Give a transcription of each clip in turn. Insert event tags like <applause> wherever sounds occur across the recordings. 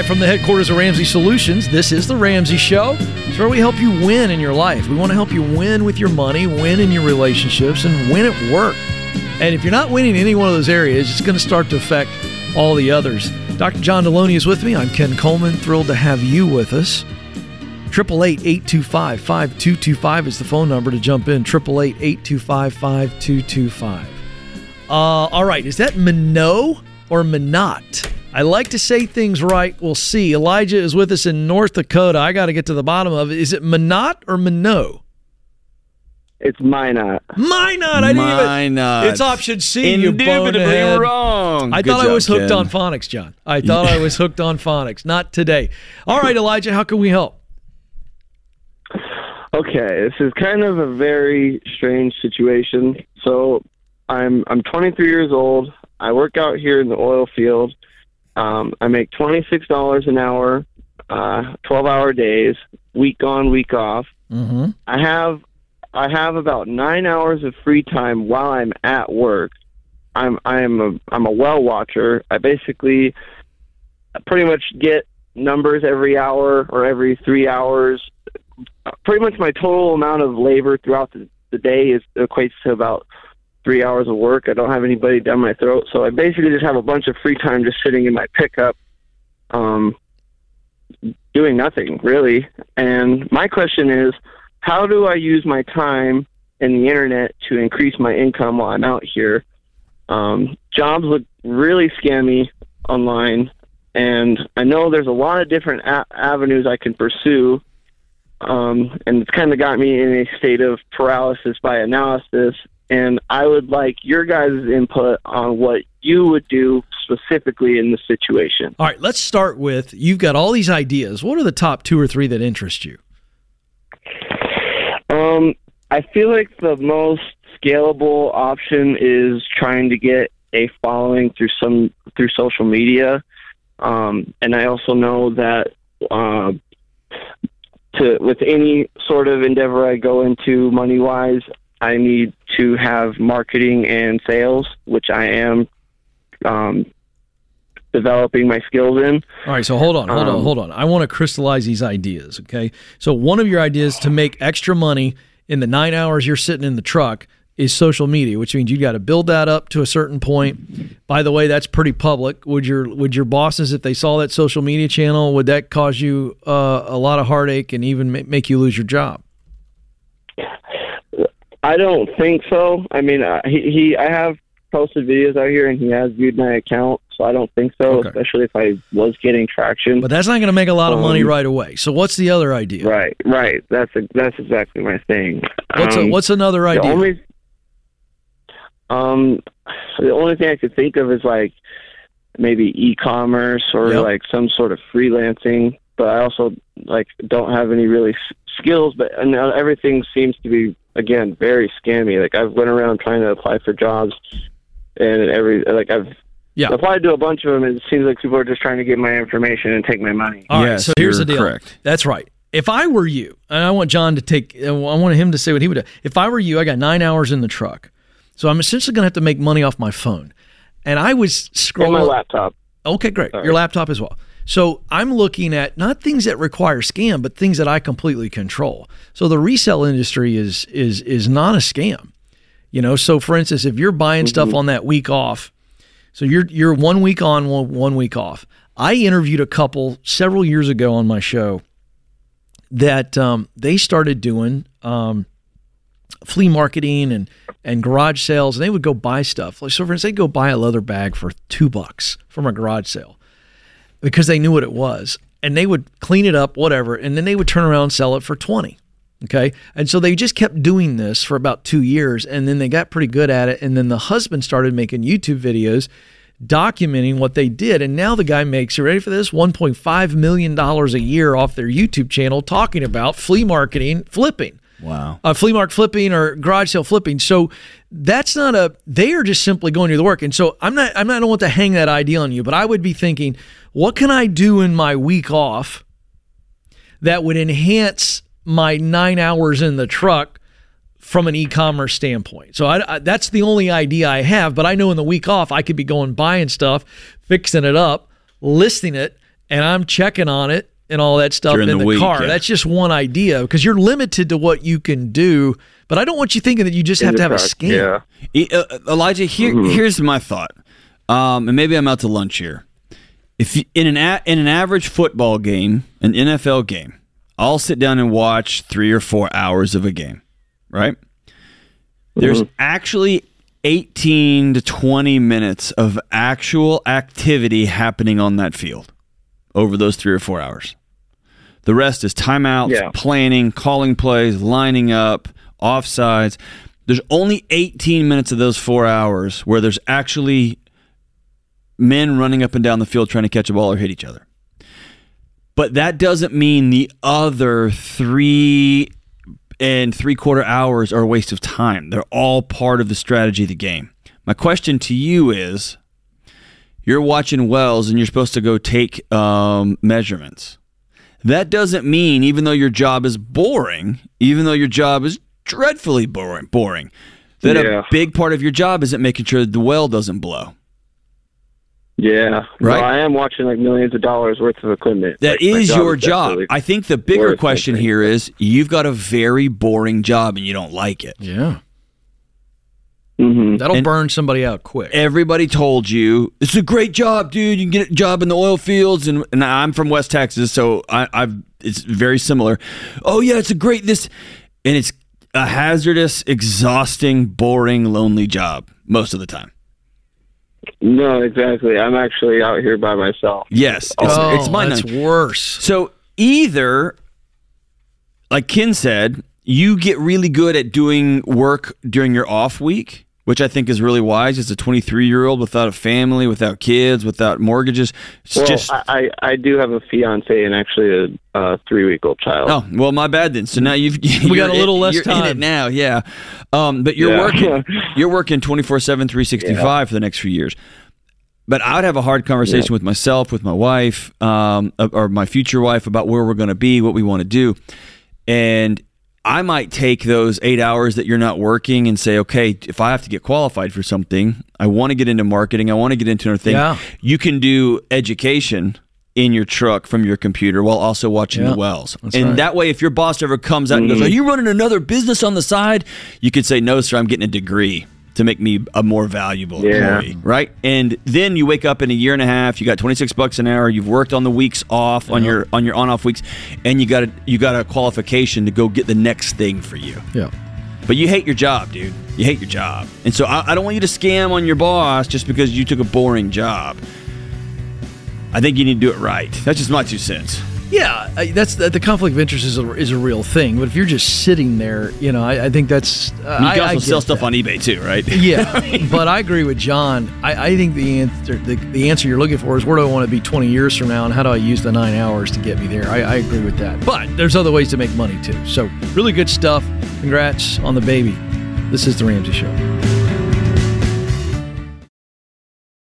Live from the headquarters of Ramsey Solutions, this is The Ramsey Show. It's where we help you win in your life. We want to help you win with your money, win in your relationships, and win at work. And if you're not winning in any one of those areas, it's going to start to affect all the others. Dr. John Delony is with me. I'm Ken Coleman. Thrilled to have you with us. 888-825-5225 is the phone number to jump in. 888-825-5225. Uh, all right, is that Minot or Minot? I like to say things right. We'll see. Elijah is with us in North Dakota. I got to get to the bottom of it. Is it Minot or Minot? It's Minot. Minot. I didn't even. Minot. It's option C. Indubitably bonehead. wrong. I Good thought I was hooked Ken. on phonics, John. I thought I was hooked on phonics. Not today. All right, Elijah, how can we help? Okay, this is kind of a very strange situation. So, I'm I'm 23 years old. I work out here in the oil field. Um, I make $26 an hour, uh, 12-hour days, week on, week off. Mm-hmm. I have I have about nine hours of free time while I'm at work. I'm I'm a I'm a well watcher. I basically pretty much get numbers every hour or every three hours. Pretty much my total amount of labor throughout the, the day is equates to about three hours of work. I don't have anybody down my throat, so I basically just have a bunch of free time just sitting in my pickup, um, doing nothing really. And my question is, how do I use my time and the internet to increase my income while I'm out here? Um, jobs look really scammy online, and I know there's a lot of different a- avenues I can pursue. Um, and it's kind of got me in a state of paralysis by analysis. And I would like your guys' input on what you would do specifically in the situation. All right, let's start with you've got all these ideas. What are the top two or three that interest you? Um, I feel like the most scalable option is trying to get a following through some through social media. Um, and I also know that uh, to with any sort of endeavor I go into money wise, I need to have marketing and sales, which I am um, developing my skills in. All right, so hold on, hold on, Um, hold on. I want to crystallize these ideas, okay? So one of your ideas to make extra money in the nine hours you're sitting in the truck is social media, which means you got to build that up to a certain point. By the way, that's pretty public. Would your would your bosses, if they saw that social media channel, would that cause you uh, a lot of heartache and even make you lose your job? I don't think so. I mean, uh, he, he I have posted videos out here, and he has viewed my account, so I don't think so. Okay. Especially if I was getting traction. But that's not going to make a lot of money Um, right away. So what's the other idea? right, right. That's a, that's exactly my thing. What's a, Um, what's another the idea? only um the only thing I could think of is like maybe e-commerce or Yep. like some sort of freelancing. But I also like don't have any really skills. But and now everything seems to be again very scammy. Like I've went around trying to apply for jobs, and every like I've Yeah. applied to a bunch of them. And it seems like people are just trying to get my information and take my money. All right, Yes, so here's the deal. correct. That's right. If I were you, and I want John to take, I want him to say what he would do. If I were you, I got nine hours in the truck, so I'm essentially going to have to make money off my phone, and I was On scrolling. my laptop. Okay, great. Sorry. Your laptop as well. So I'm looking at not things that require scam, but things that I completely control. So the resale industry is is is not a scam. You know, so for instance, if you're buying stuff on that week off, so you're you're one week on, one, one week off. I interviewed a couple several years ago on my show that um, they started doing um, flea marketing and and garage sales, and they would go buy stuff. Like so, for instance, they'd go buy a leather bag for two bucks from a garage sale because they knew what it was, and they would clean it up, whatever, and then they would turn around and sell it for twenty. Okay. And so they just kept doing this for about two years and then they got pretty good at it. And then the husband started making YouTube videos documenting what they did. And now the guy makes, you ready for this? $1.5 million a year off their YouTube channel talking about flea marketing flipping Wow. uh, flea market flipping or garage sale flipping. So that's not a. They are just simply going to the work. And so I'm not. I'm not. I don't want to hang that idea on you, but I would be thinking, what can I do in my week off that would enhance my nine hours in the truck from an e-commerce standpoint. So I, I, that's the only idea I have. But I know in the week off, I could be going buying stuff, fixing it up, listing it, and I'm checking on it and all that stuff During in the the, week, car. yeah. That's just one idea because you're limited to what you can do. But I don't want you thinking that you just have to the have a truck, scam. Yeah. E- uh, Elijah, here, here's my thought, um, and maybe I'm out to lunch here. If you, in an a, in an average football game, an NFL game, I'll sit down and watch three or four hours of a game, right? There's actually 18 to 20 minutes of actual activity happening on that field over those three or four hours. The rest is timeouts, Yeah. planning, calling plays, lining up, offsides. There's only 18 minutes of those four hours where there's actually men running up and down the field trying to catch a ball or hit each other. But that doesn't mean the other three and three quarter hours are a waste of time. They're all part of the strategy of the game. My question to you is you're watching Wells and you're supposed to go take um, measurements. That doesn't mean, even though your job is boring, even though your job is dreadfully boring, boring that Yeah. a big part of your job isn't making sure the well doesn't blow. Yeah. Right. No, I am watching like millions of dollars worth of equipment. That Like, my is your is job. I think the bigger question something. here is you've got a very boring job and you don't like it. Yeah. Mhm. That'll And- burn somebody out quick. Everybody told you it's a great job, dude. You can get a job in the oil fields, and, and I'm from West Texas, so I, I've it's very similar. Oh yeah, it's a great this, and it's a hazardous, exhausting, boring, lonely job most of the time. No, exactly. I'm actually out here by myself. Yes, it's, oh, it's my that's worse. So either, like Ken said, you get really good at doing work during your off week, which I think is really wise. As a 23 year old without a family, without kids, without mortgages, it's Well, just. I, I I do have a fiance and actually a, a three week old child. Oh well, my bad then. So now you've <laughs> We got a little in, less you're in it time. now, yeah. Um, but you're Yeah. working, <laughs> you're working 24 seven, 365 for the next few years. But I would have a hard conversation with myself, with my wife, um, or my future wife about where we're going to be, what we want to do, and I might take those eight hours that you're not working and say, okay, if I have to get qualified for something, I want to get into marketing, I want to get into another thing. Yeah. You can do education in your truck from your computer while also watching Yeah, the wells. that's and right. that way, if your boss ever comes out and goes, mm. Are you running another business on the side? You could say, No, sir, I'm getting a degree to make me a more valuable Yeah. employee. Right. And then you wake up in a year and a half, you got 26 bucks an hour, you've worked on the weeks off on your on your on off weeks, and you got a you got a qualification to go get the next thing for you. Yeah. But you hate your job, dude. You hate your job. And so I, I don't want you to scam on your boss just because you took a boring job. I think you need to do it right. That's just my two cents. Yeah, I- that's the, the conflict of interest is a, is a real thing. But if you're just sitting there, you know, I, I think that's. Uh, You can I also sell stuff that. on eBay too, right? <laughs> Yeah, but I agree with John. I, I think the answer the, the answer you're looking for is where do I want to be 20 years from now, and how do I use the nine hours to get me there? I, I agree with that. But there's other ways to make money too. So really good stuff. Congrats on the baby. This is the Ramsey Show.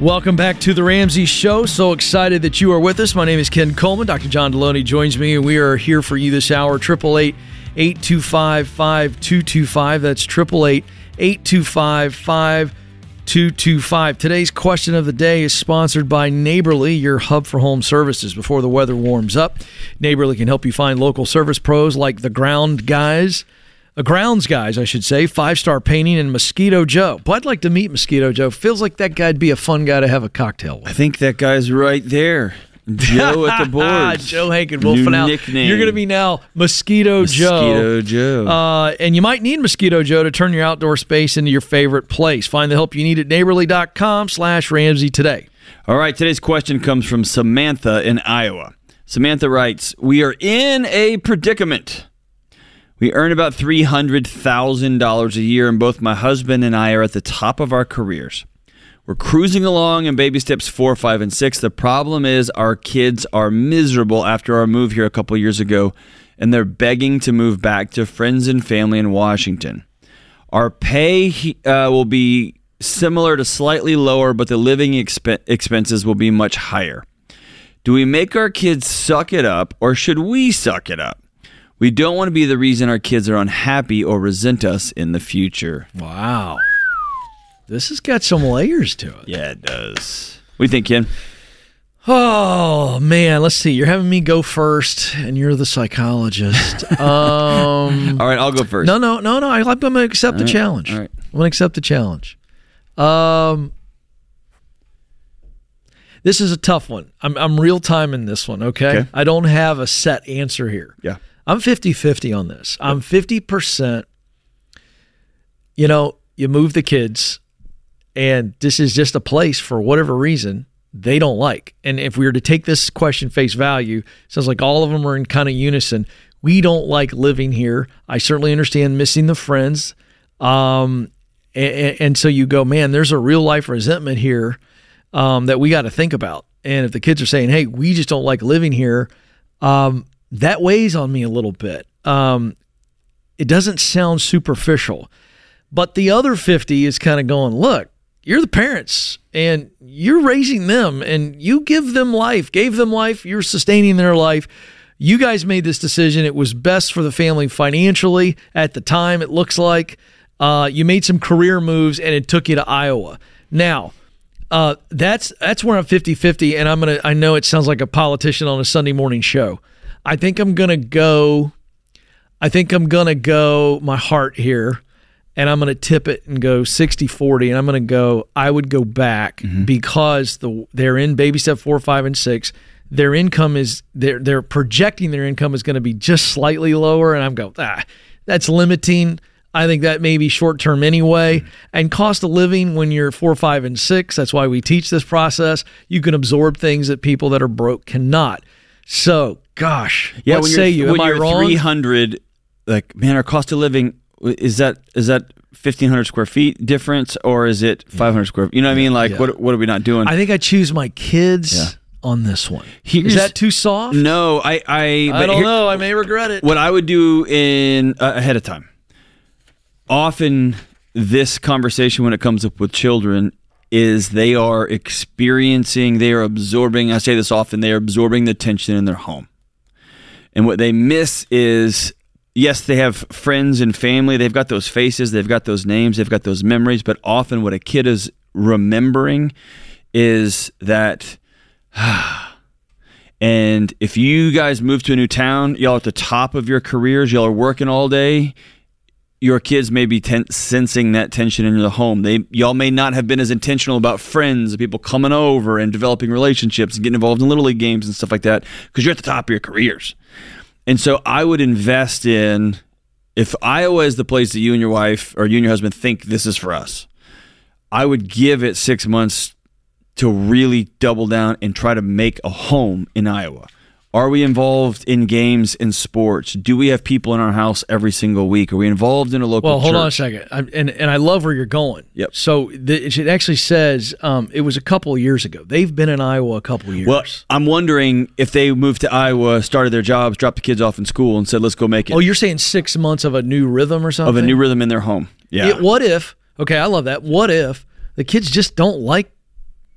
Welcome back to the Ramsey Show. So excited that you are with us. My name is Ken Coleman. Dr. John Delony joins me, and we are here for you this hour. 888 825 5225. That's 888 825 5225. Today's question of the day is sponsored by Neighborly, your hub for home services. Before the weather warms up, Neighborly can help you find local service pros like the ground guys. The grounds guys, I should say, five star painting and Mosquito Joe. Boy, I'd like to meet Mosquito Joe. Feels like that guy'd be a fun guy to have a cocktail with. I think that guy's right there. <laughs> Joe at the board. Joe Hankin wolfing New out. nickname. You're going to be now Mosquito, Joe. Mosquito Joe. Uh, and you might need Mosquito Joe to turn your outdoor space into your favorite place. Find the help you need at neighborly.com slash Ramsey today. All right, today's question comes from Samantha in Iowa. Samantha writes, We are in a predicament. We earn about $300,000 a year, and both my husband and I are at the top of our careers. We're cruising along in baby steps four, five, and six. The problem is our kids are miserable after our move here a couple years ago, and they're begging to move back to friends and family in Washington. Our pay uh, will be similar to slightly lower, but the living exp- expenses will be much higher. Do we make our kids suck it up, or should we suck it up? We don't want to be the reason our kids are unhappy or resent us in the future. Wow. This has got some layers to it. Yeah, it does. What do you think, Ken? Oh man, let's see. You're having me go first, and you're the psychologist. <laughs> um, All right, I'll go first. no, no, no, no. I, I'm going to accept the right, challenge. all right. I'm going to accept the challenge. Um, this is a tough one. I'm I'm real time in this one. Okay? Okay. I don't have a set answer here. Yeah. I'm 50-50 on this. I'm 50%. You know, you move the kids, and this is just a place for whatever reason they don't like. And if we were to take this question face value, sounds like all of them are in kind of unison. We don't like living here. I certainly understand missing the friends. Um, and, and so you go, man, there's a real life resentment here um, that we got to think about. And if the kids are saying, hey, we just don't like living here, um, that weighs on me a little bit. Um, it doesn't sound superficial. But the other 50 is kind of going, look, you're the parents and you're raising them and you give them life, gave them life, you're sustaining their life. You guys made this decision. It was best for the family financially at the time, it looks like. Uh, you made some career moves and it took you to Iowa. Now, uh, that's that's where I'm 50-50 and I'm to I know it sounds like a politician on a Sunday morning show. I think I'm going to go I think I'm going to go my heart here and I'm going to tip it and go 60-40 and I'm going to go I would go back because the they're in baby step 4, 5 and 6. Their income is they're they're projecting their income is going to be just slightly lower and I'm going ah that's limiting. I think that may be short term anyway. And cost of living when you're four, five, and six, that's why we teach this process. You can absorb things that people that are broke cannot. So, gosh, Yeah, what when say when Am I wrong? 300, like, man, our cost of living, is that is that 1,500 square feet difference or is it 500 square You know what I mean? Like, Yeah. what, what are we not doing? I think I choose my kids Yeah. on this one. Here's- Is that too soft? no, I. I, I don't here- know. I may regret it. What I would do in uh, ahead of time. Often, this conversation when it comes up with children is they are experiencing, they are absorbing. I say this often. They are absorbing the tension in their home, and what they miss is. Yes, they have friends and family. They've got those faces, they've got those names, they've got those memories. But often, what a kid is remembering is that <sighs> and if you guys move to a new town, y'all at the top of your careers, y'all are working all day. Your kids may be ten- sensing that tension in the home. They y'all may not have been as intentional about friends people coming over and developing relationships and getting involved in little league games and stuff like that because you're at the top of your careers. And so I would invest in if Iowa is the place that you and your wife or you and your husband think this is for us. I would give it six months to really double down and try to make a home in Iowa? Are we involved in games and sports? Do we have people in our house every single week? Are we involved in a local Well, hold on a second, I, and and I love where you're going. Yep. So the, it actually says um, it was a couple of years ago. They've been in Iowa a couple of years. Well, I'm wondering if they moved to Iowa, started their jobs, dropped the kids off in school, and said, "Let's go make it oh, you're saying six months of a new rhythm or something? of a new rhythm in their home." Yeah, It- what if? Okay, I love that. What if the kids just don't like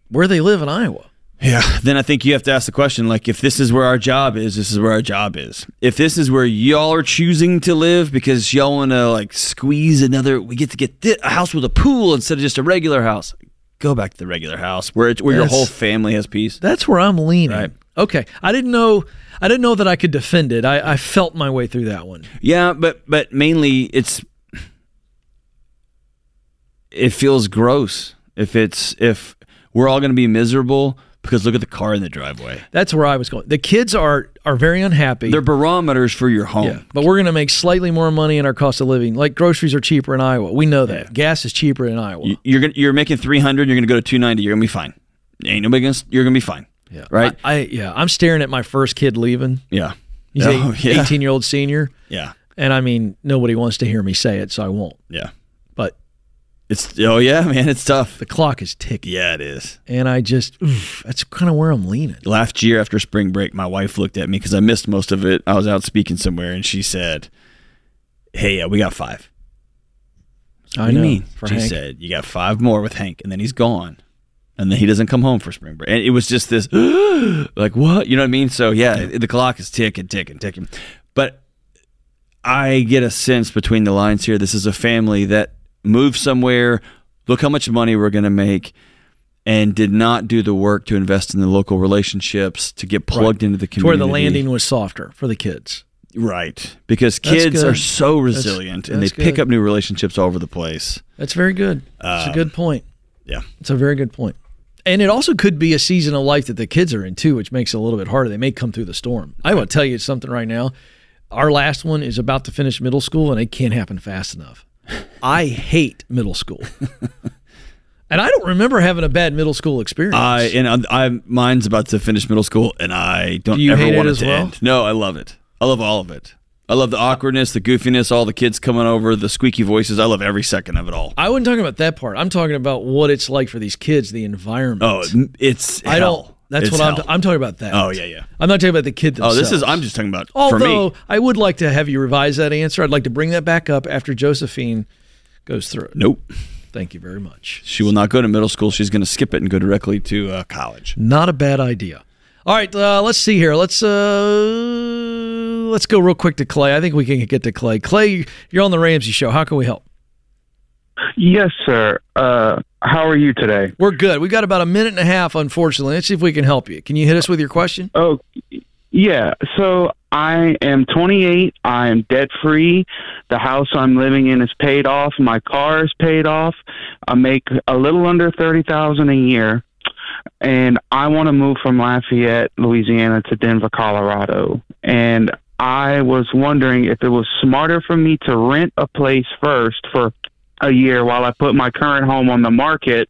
where they live in Iowa? Yeah, then I think you have to ask the question like if this is where our job is, this is where our job is. If this is where y'all are choosing to live because y'all want to like squeeze another we get to get thi- a house with a pool instead of just a regular house. Go back to the regular house where it's, where your whole family has peace. That's where I'm leaning. Right. Okay, I didn't know. I didn't know that I could defend it. I, I felt my way through that one. Yeah, but but mainly it's it feels gross if it's if we're all going to be miserable because look at the car in the driveway. That's where I was going. The kids are are very unhappy. They're barometers for your home. yeah, but we're going to make slightly more money in our cost of living. Like groceries are cheaper in Iowa. We know that. Gas is cheaper in Iowa. You- You're gonna, you're making 300, you're going to go to 290, you're going to be fine. Ain't nobody going to you're going to be fine. yeah. Right? I, I yeah. I'm staring at my first kid leaving. Yeah. He's <laughs> Oh, a 18 year old senior, Yeah. and I mean nobody wants to hear me say it, so I won't. Yeah. It's oh yeah, <laughs> man, it's tough. The clock is ticking. Yeah, it is. And I just, oof, that's kind of where I'm leaning. Last year after spring break, my wife looked at me because I missed most of it. I was out speaking somewhere, and she said, "Hey, yeah, we got five. I do know. you mean? She Hank. said, "You got five more with Hank, and then he's gone, and then he doesn't come home for spring break." And it was just this, <gasps> like, what? You know what I mean? So yeah, the clock is ticking, ticking, ticking. But I get a sense between the lines here. This is a family that moved somewhere. Look how much money we're going to make. And did not do the work to invest in the local relationships to get plugged into the It's where the landing was softer for the kids. Right. Because kids are so resilient and they that's pick up new relationships all over the place. That's very good. It's a Um, good point. Yeah. It's a very good point. And it also could be a season of life that the kids are in too, which makes it a little bit harder. They may come through the storm. I want to tell you something right now. Our last one is about to finish middle school, and it can't happen fast enough. I hate middle school, <laughs> and I don't remember having a bad middle school experience. I and I, I mine's about to finish middle school and I don't Do you ever hate it want it as to well? end. No, I love it. I love all of it. I love the awkwardness, the goofiness, all the kids coming over, the squeaky voices. I love every second of it all. I wasn't talking about that part. I'm talking about what it's like for these kids, the environment. Oh, it's I don't. That's what I'm. hell. I'm talking about that. Oh yeah, yeah. I'm not talking about the kid Oh, this is. I'm just talking about for Although me. I would like to have you revise that answer. I'd like to bring that back up after Josephine goes through it. Nope. Thank you very much. She will not go to middle school. She's going to skip it and go directly to uh, college. Not a bad idea. All right, uh, let's see here. Let's uh, let's go real quick to Clay. I think we can get to Clay. Clay, you're on the Ramsey show. How can we help? Yes, sir. Uh, how are you today? We're good. We've got about a minute and a half, unfortunately. Let's see if we can help you. Can you hit us with your question? Oh, yeah. So I am 28. I am debt free. The house I'm living in is paid off. My car is paid off. I make a little under thirty thousand a year, and I want to move from Lafayette, Louisiana, to Denver, Colorado. And I was wondering if it was smarter for me to rent a place first for a year while I put my current home on the market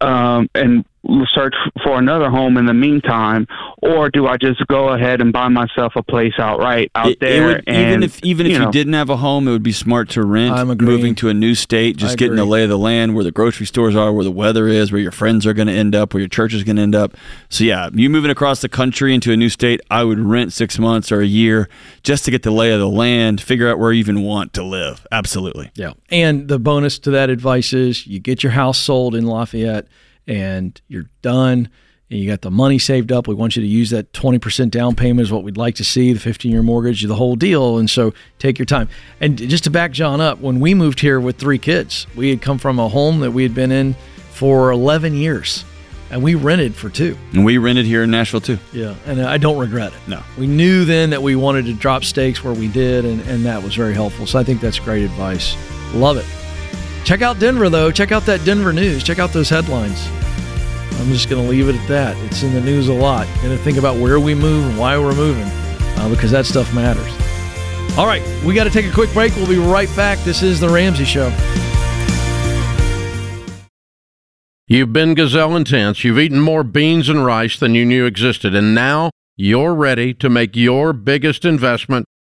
um, and search for another home in the meantime, or do I just go ahead and buy myself a place outright out It- it there? would- and, even if even if you, know, didn't have a home, it would be smart to rent. I'm agreeing. Moving to a new state, just I getting the lay of the land, where the grocery stores are, where the weather is, where your friends are going to end up, where your church is going to end up. So yeah, you moving across the country into a new state, I would rent six months or a year just to get the lay of the land, figure out where you even want to live. Absolutely. Yeah. And the bonus to that advice is you get your house sold in Lafayette and you're done and you got the money saved up. We want you to use that 20% down payment is what we'd like to see, the 15 year mortgage, the whole deal. And so take your time. And just to back John up, when we moved here with three kids, we had come from a home that we had been in for 11 years and we rented for two. And we rented here in Nashville too. Yeah. And I don't regret it. No. We knew then that we wanted to drop stakes where we did, and, and that was very helpful. So I think that's great advice. Love it. Check out Denver, though. Check out that Denver news. Check out those headlines. I'm just going to leave it at that. It's in the news a lot. Going to think about where we move and why we're moving uh, because that stuff matters. All right, we got to take a quick break. We'll be right back. This is The Ramsey Show. You've been gazelle intense. You've eaten more beans and rice than you knew existed, and now you're ready to make your biggest investment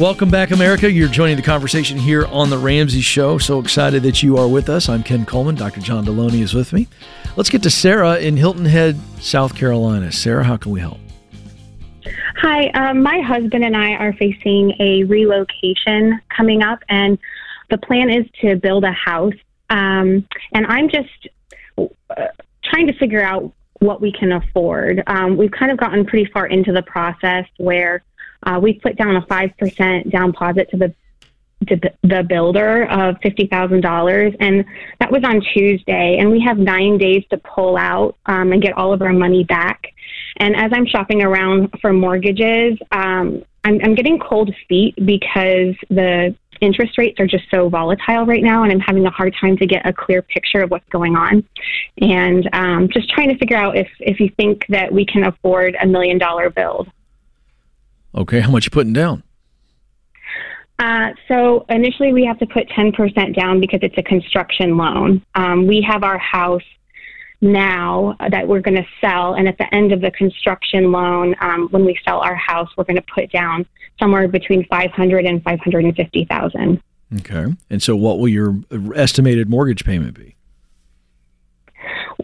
Welcome back, America. You're joining the conversation here on The Ramsey Show. So excited that you are with us. I'm Ken Coleman. Dr. John Delony is with me. Let's get to Sarah in Hilton Head, South Carolina. Sarah, how can we help? Hi, um, my husband and I are facing a relocation coming up, and the plan is to build a house. Um, and I'm just uh, trying to figure out what we can afford. Um, we've kind of gotten pretty far into the process where uh, we put down a 5% down deposit to the to the builder of $50,000. And that was on Tuesday. And we have nine days to pull out um, and get all of our money back. And as I'm shopping around for mortgages, um, I'm, I'm getting cold feet because the interest rates are just so volatile right now, and I'm having a hard time to get a clear picture of what's going on. And um, just trying to figure out if, if you think that we can afford a million dollar build. Okay, how much you putting down? Uh, so initially, we have to put 10% down because it's a construction loan. Um, we have our house now that we're going to sell, and at the end of the construction loan, um, when we sell our house, we're going to put down somewhere between 500 and 550,000. Okay, and so what will your estimated mortgage payment be?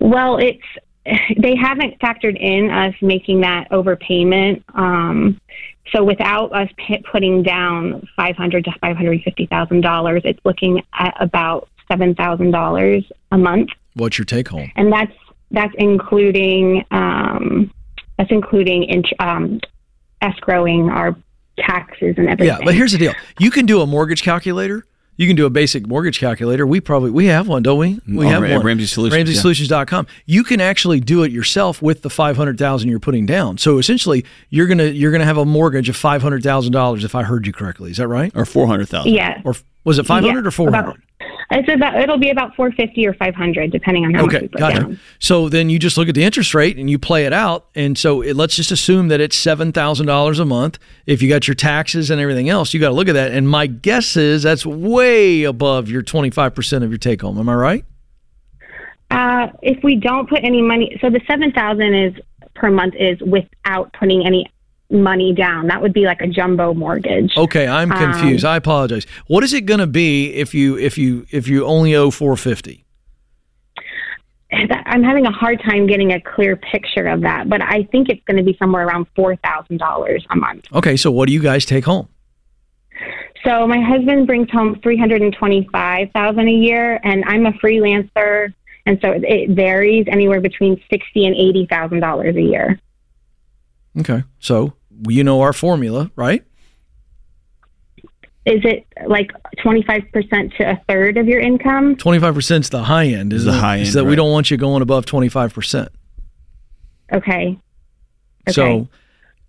Well, it's <laughs> they haven't factored in us making that overpayment. Um, so without us p- putting down five hundred to five hundred fifty thousand dollars, it's looking at about seven thousand dollars a month. What's your take home? And that's that's including um, that's including in, um, escrowing our taxes and everything. Yeah, but here's the deal: you can do a mortgage calculator you can do a basic mortgage calculator. We probably we have one, don't we? We Oh, have Ra- one. Ramsey Solutions, yeah. RamseySolutions.com. You can actually do it yourself with the five hundred thousand you're putting down. So essentially, you're gonna you're gonna have a mortgage of five hundred thousand dollars if I heard you correctly. Is that right? or four hundred thousand. yeah. Or was it five hundred Yeah, or four about- hundred? It's about it'll be about four fifty or five hundred, depending on how much Okay, we put got it. down. So then you just look at the interest rate and you play it out. And so it, let's just assume that it's seven thousand dollars a month. If you got your taxes and everything else, you got to look at that. And my guess is that's way above your twenty five percent of your take home. Am I right? Uh, if we don't put any money, so the seven thousand is per month is without putting any money down. That would be like a jumbo mortgage. Okay, I'm Um, confused. I apologize. What is it going to be if you if you if you only owe 450? That- I'm having a hard time getting a clear picture of that, but I think it's going to be somewhere around four thousand dollars a month. Okay, so what do you guys take home? So my husband brings home three hundred and twenty-five thousand a year, and I'm a freelancer, and so it- it varies anywhere between sixty and eighty thousand dollars a year. Okay, so you know our formula, right? Is it like twenty-five percent to a third of your income? 25% is the high end. Is The it? high Is end, that we don't want you going above 25%. Okay. Okay. So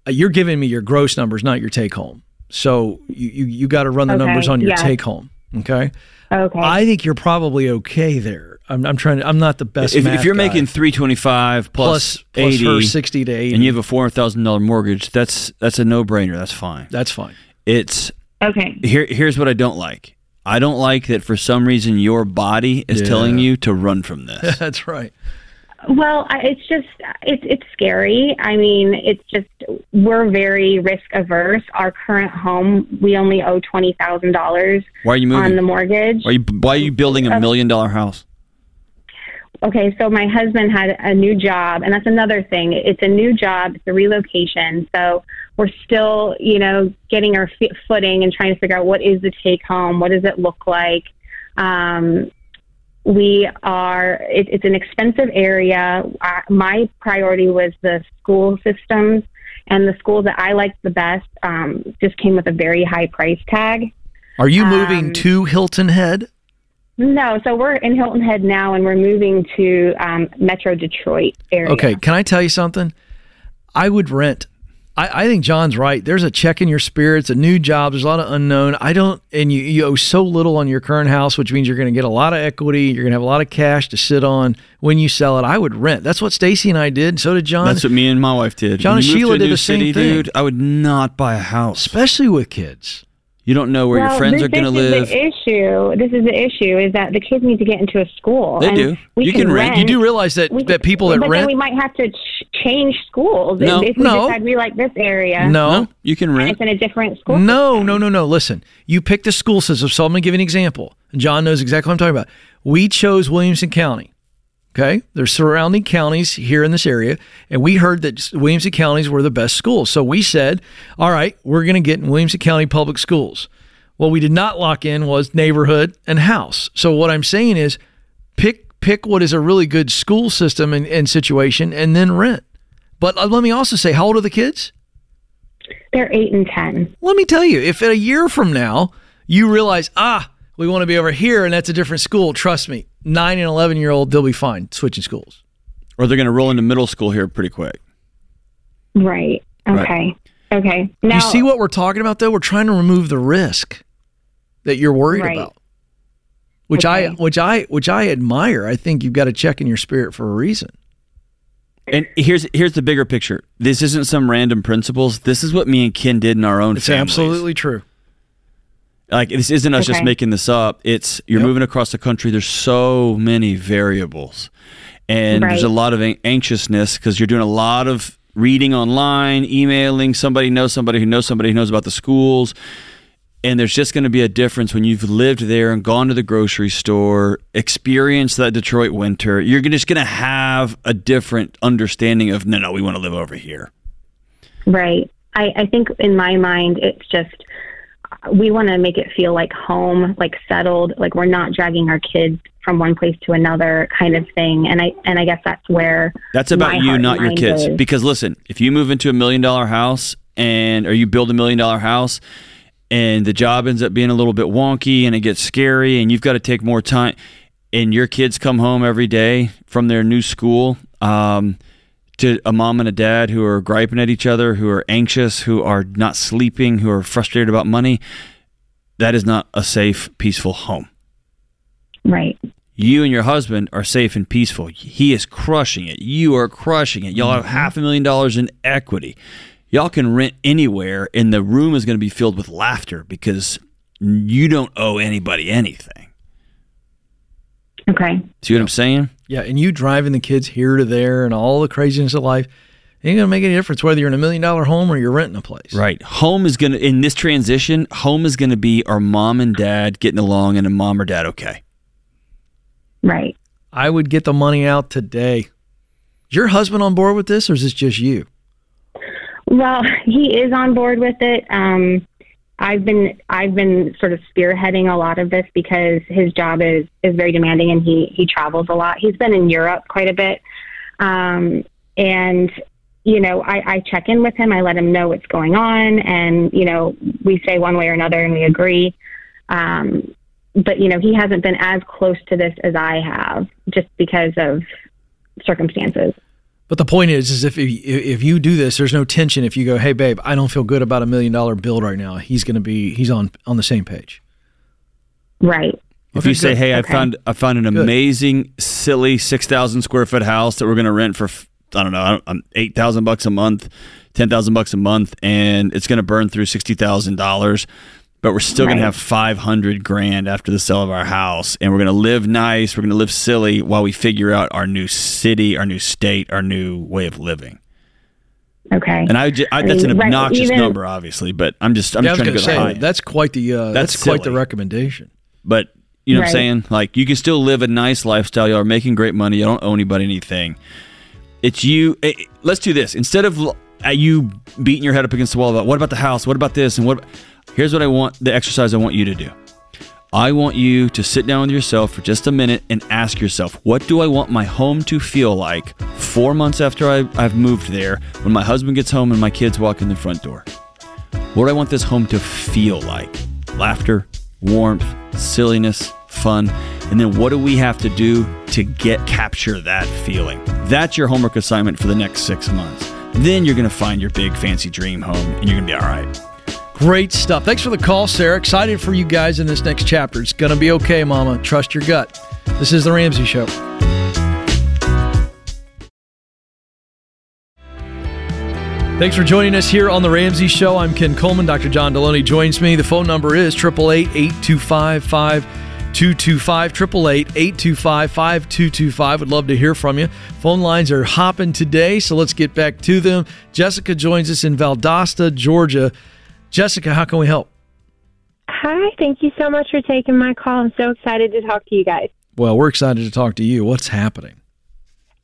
uh, you're giving me your gross numbers, not your take home. So you you, you got to run the Okay, numbers on your yes. take home. Okay. Okay. I think you're probably okay there. I'm, I'm trying to. I'm not the best. If, math if you're guy. making three twenty five plus plus plus eighty, her 60 to 80, and you have a four hundred thousand dollar mortgage, that's that's a no brainer. That's fine. that's fine. It's okay. here. Here's what I don't like. I don't like that for some reason your body is Yeah. telling you to run from this. <laughs> that's right. Well, it's just it's it's scary. I mean, it's just we're very risk averse. Our current home, we only owe twenty thousand dollars Why are you moving on the mortgage. Why are you Why are you building a uh, million dollar house? Okay, so my husband had a new job, and that's another thing. It's a new job, it's a relocation. So we're still, you know, getting our footing and trying to figure out what is the take home, what does it look like. Um, we are, it, it's an expensive area. Uh, my priority was the school systems, and the schools that I liked the best um, just came with a very high price tag. Are you moving Um, to Hilton Head? No, so we're in Hilton Head now, and we're moving to um, Metro Detroit area. Okay, can I tell you something? I would rent. I, I think John's right. There's a check in your spirits, a new job. There's a lot of unknown. I don't, and you, you owe so little on your current house, which means you're going to get a lot of equity. You're going to have a lot of cash to sit on when you sell it. I would rent. That's what Stacy and I did. So did John. That's what me and my wife did. John and Sheila did new the same city, thing. dude. I would not buy a house. especially with kids. You don't know where well, your friends this, are going to this live. Is the issue. This is the issue: is that the kids need to get into a school. They and do. We You can rent. You do realize that, we- that people that but rent. then we might have to ch- change schools No, if, if we no. decide we like this area. no, no, you can rent. it's in a different school. No, system. no, no, no. Listen, you picked a school system. So I'm going to give you an example. John knows exactly what I'm talking about. We chose Williamson County. Okay. There's surrounding counties here in this area. And we heard that Williamson counties were the best schools. So we said, all right, we're going to get in Williamson County public schools. What we did not lock in was neighborhood and house. So what I'm saying is pick pick what is a really good school system and, and situation and then rent. But uh, let me also say, how old are the kids? They're eight and ten. Let me tell you, if a year from now you realize, ah, we want to be over here and that's a different school, trust me, nine and 11 year old, they'll be fine switching schools. Or they're going to roll into middle school here pretty quick. Right. Okay. Okay. Now, you see what we're talking about, though? We're trying to remove the risk that you're worried Right. about. Which I, which I, which I admire. I think you've got to check in your spirit for a reason. And here's here's the bigger picture. This isn't some random principles. This is what me and Ken did in our own It's families. absolutely true. Like this isn't us just Okay. making this up. It's you're Yep. moving across the country. There's so many variables, and there's a lot of anxiousness because you're doing a lot of reading online, emailing. Somebody knows somebody who knows somebody who knows about the schools, and there's just going to be a difference when you've lived there and gone to the grocery store, experienced that Detroit winter. You're just going to have a different understanding of no, no, we want to live over here. Right. I, I think in my mind, it's just we want to make it feel like home, like settled, like we're not dragging our kids from one place to another, kind of thing. And I and I guess that's where That's about you, not your kids. is. Because listen, if you move into a million dollar house and or you build a million dollar house and the job ends up being a little bit wonky and it gets scary and you've got to take more time and your kids come home every day from their new school um, to a mom and a dad who are griping at each other, who are anxious, who are not sleeping, who are frustrated about money, that is not a safe, peaceful home right. you and your husband are safe and peaceful. He is crushing it. You are crushing it. Y'all have mm-hmm. half a million dollars in equity. Y'all can rent anywhere, and the room is going to be filled with laughter because you don't owe anybody anything. Okay. See what I'm saying? Yeah, and you driving the kids here to there and all the craziness of life ain't gonna make any difference whether you're in a million dollar home or you're renting a place. Right. Home is going to, in this transition, home is going to be our mom and dad getting along and a mom or dad okay. Right. I would get the money out today. Is your husband on board with this, or is this just you? Well, he is on board with it. Um, I've been I've been sort of spearheading a lot of this because his job is is very demanding and he he travels a lot. He's been in Europe quite a bit, um, and you know I, I check in with him. I let him know what's going on, and you know we say one way or another and we agree. Um, but you know he hasn't been as close to this as I have, just because of circumstances. But the point is, is if if you do this, there's no tension. If you go, hey babe, I don't feel good about a million dollar bill right now. He's gonna be he's on on the same page. Right. If Okay, you say, good. "Hey, I found I found an Good. amazing, silly six thousand square foot house that we're going to rent for I don't know, I don't- um, eight thousand bucks a month, ten thousand bucks a month, and it's going to burn through sixty thousand dollars, but we're still going to have five hundred grand after the sale of our house, and we're going to live nice, we're going to live silly while we figure out our new city, our new state, our new way of living." Okay. And I, ju- I I that's an mean, right, obnoxious even- number, obviously, but I'm just I'm yeah, just trying to go say high. that's quite the uh, that's, That's quite the recommendation. But you know what I'm saying? Like you can still live a nice lifestyle. Y'all are making great money. You don't owe anybody anything. It's you. eh, eh, let's do this instead of uh, you beating your head up against the wall about what about the house? What about this? And what? Here's what I want. The exercise I want you to do. I want you to sit down with yourself for just a minute and ask yourself, what do I want my home to feel like four months after I, I've moved there when my husband gets home and my kids walk in the front door? What do I want this home to feel like? Laughter, warmth, silliness, fun. And then what do we have to do to get capture that feeling? That's your homework assignment for the next six months. Then you're to find your big fancy dream home and you're to be all right. Great stuff. Thanks for the call, Sarah. Excited for you guys in this next chapter. It's gonna be okay, Mama. Trust your gut. This is the Ramsey Show. Thanks for joining us here on the Ramsey Show. I'm Ken Coleman. Dr. John Delony joins me. The phone number is 888-825-5225, 888-825-5225. Would love to hear from you. Phone lines are hopping today, so let's get back to them. Jessica joins us in Valdosta, Georgia. Jessica, how can we help? Hi, thank you so much for taking my call. I'm so excited to talk to you guys. Well, we're excited to talk to you. What's happening?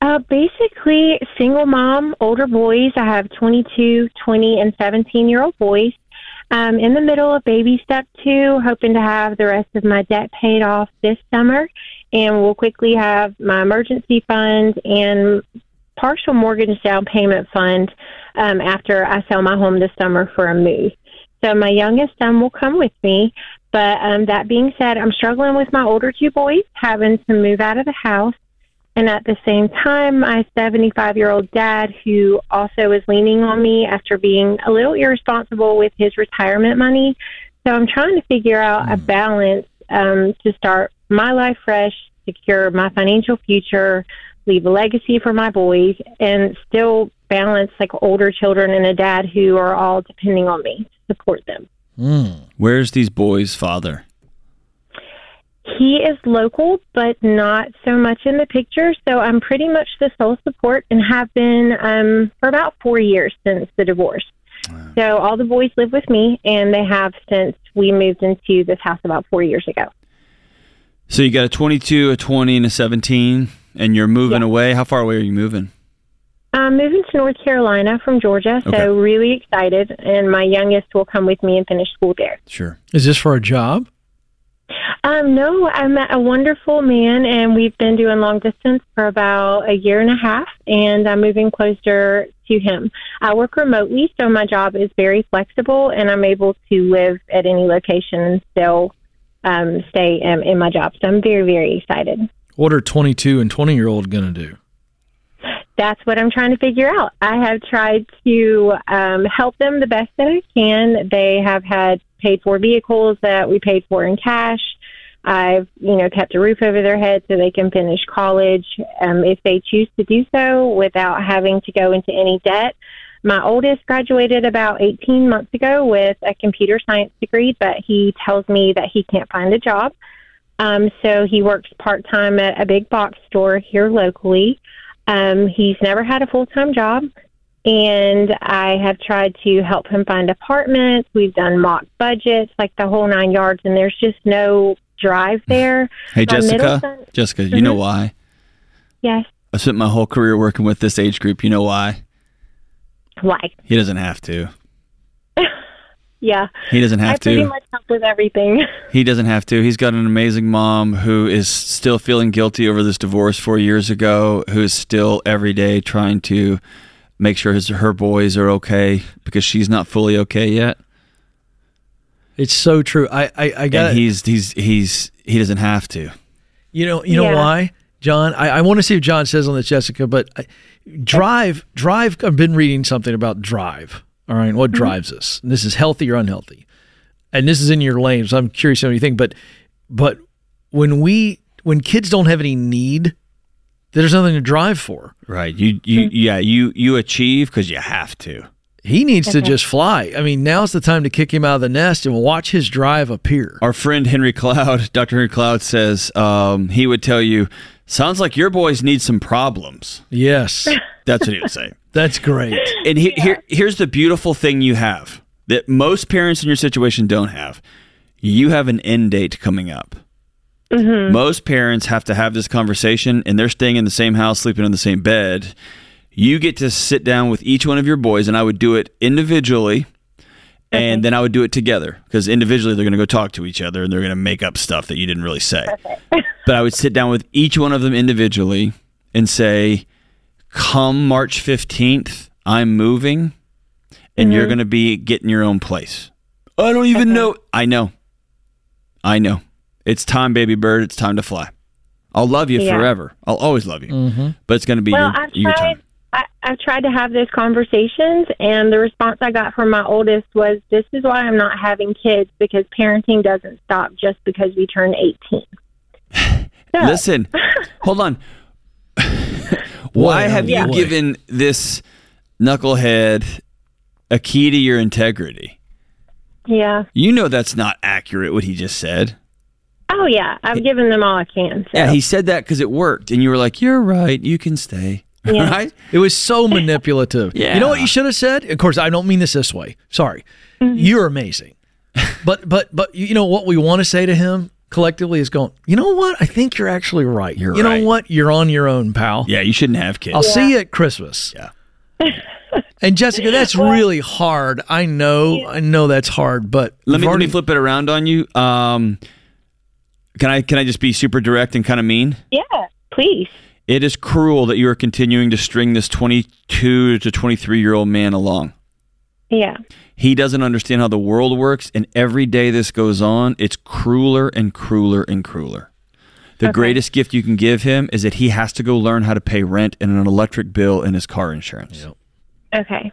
Uh, basically, single mom, older boys. I have 22, 20, and 17 year old boys. I'm in the middle of baby step two, hoping to have the rest of my debt paid off this summer and we'll quickly have my emergency fund and partial mortgage down payment fund um, after I sell my home this summer for a move. So my youngest son will come with me. But um, that being said, I'm struggling with my older two boys having to move out of the house. And at the same time, my 75 year old dad, who also is leaning on me after being a little irresponsible with his retirement money. So I'm trying to figure out a balance um, to start my life fresh, secure my financial future, leave a legacy for my boys, and still balance like older children and a dad who are all depending on me support them. Where's these boys' father? He is local, but not so much in the picture. So I'm pretty much the sole support and have been um, for about four years since the divorce. So all the boys live with me, and they have since we moved into this house about four years ago. So you got a 22, a 20, and a 17, and you're moving away. How far away are you moving? I'm moving to North Carolina from Georgia, so Okay. really excited. And my youngest will come with me and finish school there. Sure. Is this for a job? Um, no, I met a wonderful man, and we've been doing long distance for about a year and a half, and I'm moving closer to him. I work remotely, so my job is very flexible, and I'm able to live at any location and still um, stay in, in my job. So I'm very, very excited. What are 22 and 20 year old going to do? That's what I'm trying to figure out. I have tried to um, help them the best that I can. They have had paid for vehicles that we paid for in cash. I've, you know, kept a roof over their head so they can finish college um, if they choose to do so without having to go into any debt. My oldest graduated about 18 months ago with a computer science degree, but he tells me that he can't find a job. Um, so he works part time at a big box store here locally. Um, he's never had a full time job, and I have tried to help him find apartments. We've done mock budgets, like the whole nine yards, and there's just no drive there. Hey, My Jessica. son- Jessica, you know Mhm. why? Yes, I spent my whole career working with this age group. You know why? why? He doesn't have to. <laughs> Yeah, He doesn't have I pretty to. much help with everything. <laughs> He doesn't have to. He's got an amazing mom who is still feeling guilty over this divorce four years ago, who is still every day trying to make sure his her boys are okay because she's not fully okay yet. It's so true. I I, I got And he's he's he's he doesn't have to. You know, you know why, John? I, I want to see if John says on this, Jessica. But I, drive, drive. I've been reading something about drive. All right, what drives us? And this is healthy or unhealthy, and this is in your lane. So I'm curious what you think. But, but when we when kids don't have any need, there's nothing to drive for. Right. You you yeah, you you achieve cuz you have to. He needs to just fly. I mean, now's the time to kick him out of the nest and watch his drive appear. Our friend Henry Cloud, <laughs> Dr. Henry Cloud says um, he would tell you, sounds like your boys need some problems. Yes, That's what he would say. <laughs> that's great. And he, here, here's the beautiful thing you have that most parents in your situation don't have. You have an end date coming up. Mm-hmm. Most parents have to have this conversation, and they're staying in the same house, sleeping in the same bed. You get to sit down with each one of your boys, and I would do it individually, and then I would do it together because individually they're going to go talk to each other and they're going to make up stuff that you didn't really say. but I would sit down with each one of them individually and say, come March 15th, I'm moving and you're mm-hmm. going to be getting your own place. I don't even know. I know. I know. It's time, baby bird. It's time to fly. I'll love you Yeah. forever. I'll always love you. Mm-hmm. But it's going to be well, your, I've your tried. time. I, I've tried to have those conversations, and the response I got from my oldest was, "This is why I'm not having kids because parenting doesn't stop just because we turn 18." <sighs> So, Listen, <laughs> hold on. Why Boy, have oh you boy. given this knucklehead a key to your integrity? Yeah. You know that's not accurate what he just said. Oh yeah, I've given them all I can. So. Yeah, he said that because it worked, and you were like, "You're right. You can stay." <laughs> Yeah. right? It was so <laughs> manipulative. Yeah. You know what you should have said? Of course, I don't mean this this way. Sorry. Mm-hmm. You're amazing. but but but you know what we want to say to him collectively is going, you know what? I think you're actually right. You're you right. know what? You're on your own, pal. Yeah, you shouldn't have kids. I'll see you at Christmas. Yeah. <laughs> And Jessica, that's really hard. I know, I know that's hard, but let we've me let me flip it around on you. Um, Can I can I just be super direct and kind of mean? Yeah, please. It is cruel that you are continuing to string this 22 to 23 year old man along. Yeah. He doesn't understand how the world works, and every day this goes on, it's crueler and crueler and crueler. The Okay. greatest gift you can give him is that he has to go learn how to pay rent and an electric bill and his car insurance. Yep. Okay.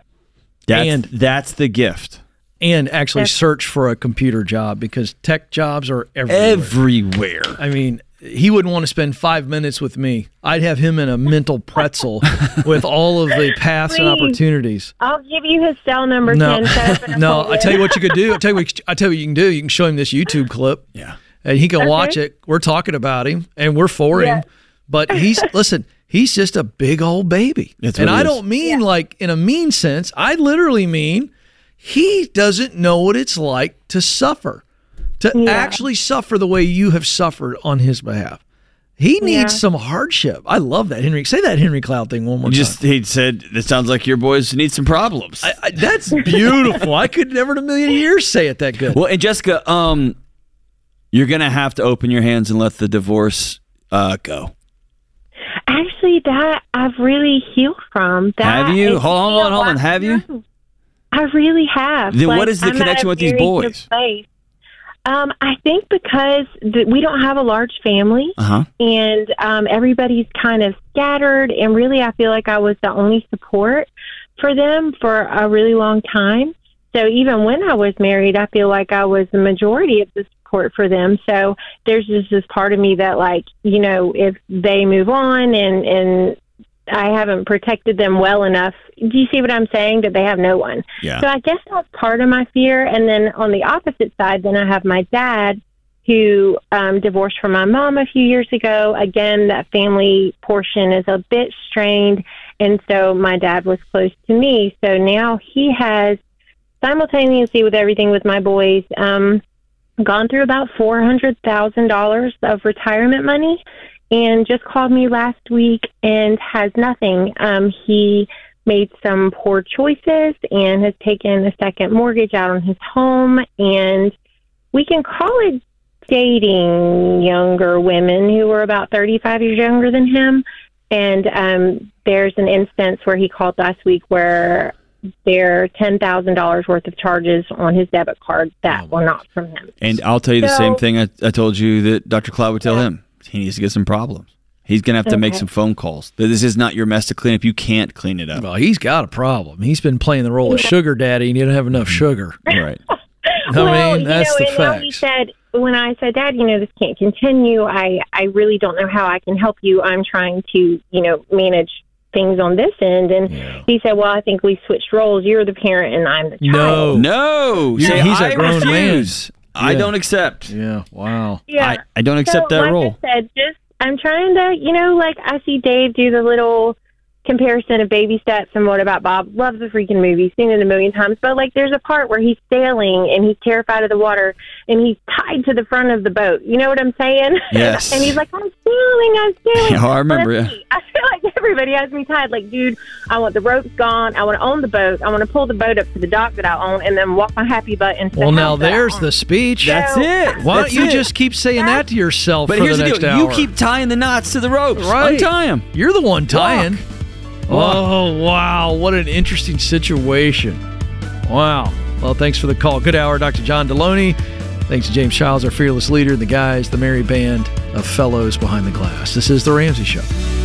That's, And- that's the gift. And actually That's- search for a computer job because tech jobs are everywhere. Everywhere. I mean, he wouldn't want to spend five minutes with me. I'd have him in a mental pretzel <laughs> with all of the paths and opportunities. I'll give you his cell number. No, Ken. Set up an no. I appointment. tell you what you could do. I tell you what. I tell you what you can do. You can show him this YouTube clip. Yeah. and he can Okay. watch it. We're talking about him, and we're for Yeah. him. But he's <laughs> listen. He's just a big old baby, That's and I is. don't mean like in a mean sense. I literally mean he doesn't know what it's like to suffer, to Yeah. actually suffer the way you have suffered on his behalf. He needs Yeah. some hardship. I love that, Henry. Say that Henry Cloud thing one more You time. just he said it sounds like your boys need some problems. I, I, that's beautiful. I could never in a million years say it that good. well, and Jessica, um, you're gonna have to open your hands and let the divorce uh, go. Actually, that I've really healed from. That Have you? Hold on, hold on, hold on. Have you? I really have. Then what Like, is the I'm connection with these boys? place. Um, I think because th- we don't have a large family Uh huh. and um, everybody's kind of scattered, and really, I feel like I was the only support for them for a really long time. So even when I was married, I feel like I was the majority of the support for them. So there's just this part of me that, like, you know, if they move on and and I haven't protected them well enough, do you see what I'm saying? That they have no one. Yeah. So I guess that's part of my fear. And then on the opposite side, then I have my dad who um, divorced from my mom a few years ago. Again, that family portion is a bit strained. And so my dad was close to me. So now he has simultaneously with everything with my boys, um, gone through about $400,000 of retirement money and just called me last week and has nothing. Um, he made some poor choices and has taken a second mortgage out on his home. And we can call it dating younger women who were about 35 years younger than him. And um, there's an instance where he called last week where there are $10,000 worth of charges on his debit card that were not from him. And I'll tell you the same thing I, I told you that Dr. Cloud would tell him. He needs to get some problems. He's going to have to make some phone calls. This is not your mess to clean up. You can't clean it up. Well, he's got a problem. He's been playing the role of sugar daddy, and he doesn't have enough mm-hmm. sugar. Right. <laughs> I well, mean, that's you the know, and now he said when I said, "Dad, you know, this can't continue. I I really don't know how I can help you. I'm trying to, you know, manage things on this end." And he said, "Well, I think we switched roles. You're the parent, and I'm the child." No. Yeah, Say, he's a I grown man. Refuse. I don't accept. Yeah. Wow. Yeah. I, I don't accept so, that like role. I said, just I'm trying to, you know, like I see Dave do the little comparison of baby steps and what about Bob? Loves the freaking movie, seen it a million times. But like, there's a part where he's sailing and he's terrified of the water and he's tied to the front of the boat. You know what I'm saying? Yes. and he's like, I'm sailing, I'm sailing. <laughs> Yeah, I remember, Well, yeah. I feel like everybody has me tied. Like, dude, I want the ropes gone. I want to own the boat. I want to pull the boat up to the dock that I own and then walk my happy butt into Well, the now house that I there's the speech. That's So- it. Why don't you it. just keep saying that to yourself But for here's the the next deal. hour? You keep tying the knots to the ropes. Right. Untie them. You're the one tying. Oh, wow. What an interesting situation. Wow. Well, thanks for the call. Good hour, Dr. John Delony. Thanks to James Childs, our fearless leader, the guys, the merry band of fellows behind the glass. This is The Ramsey Show.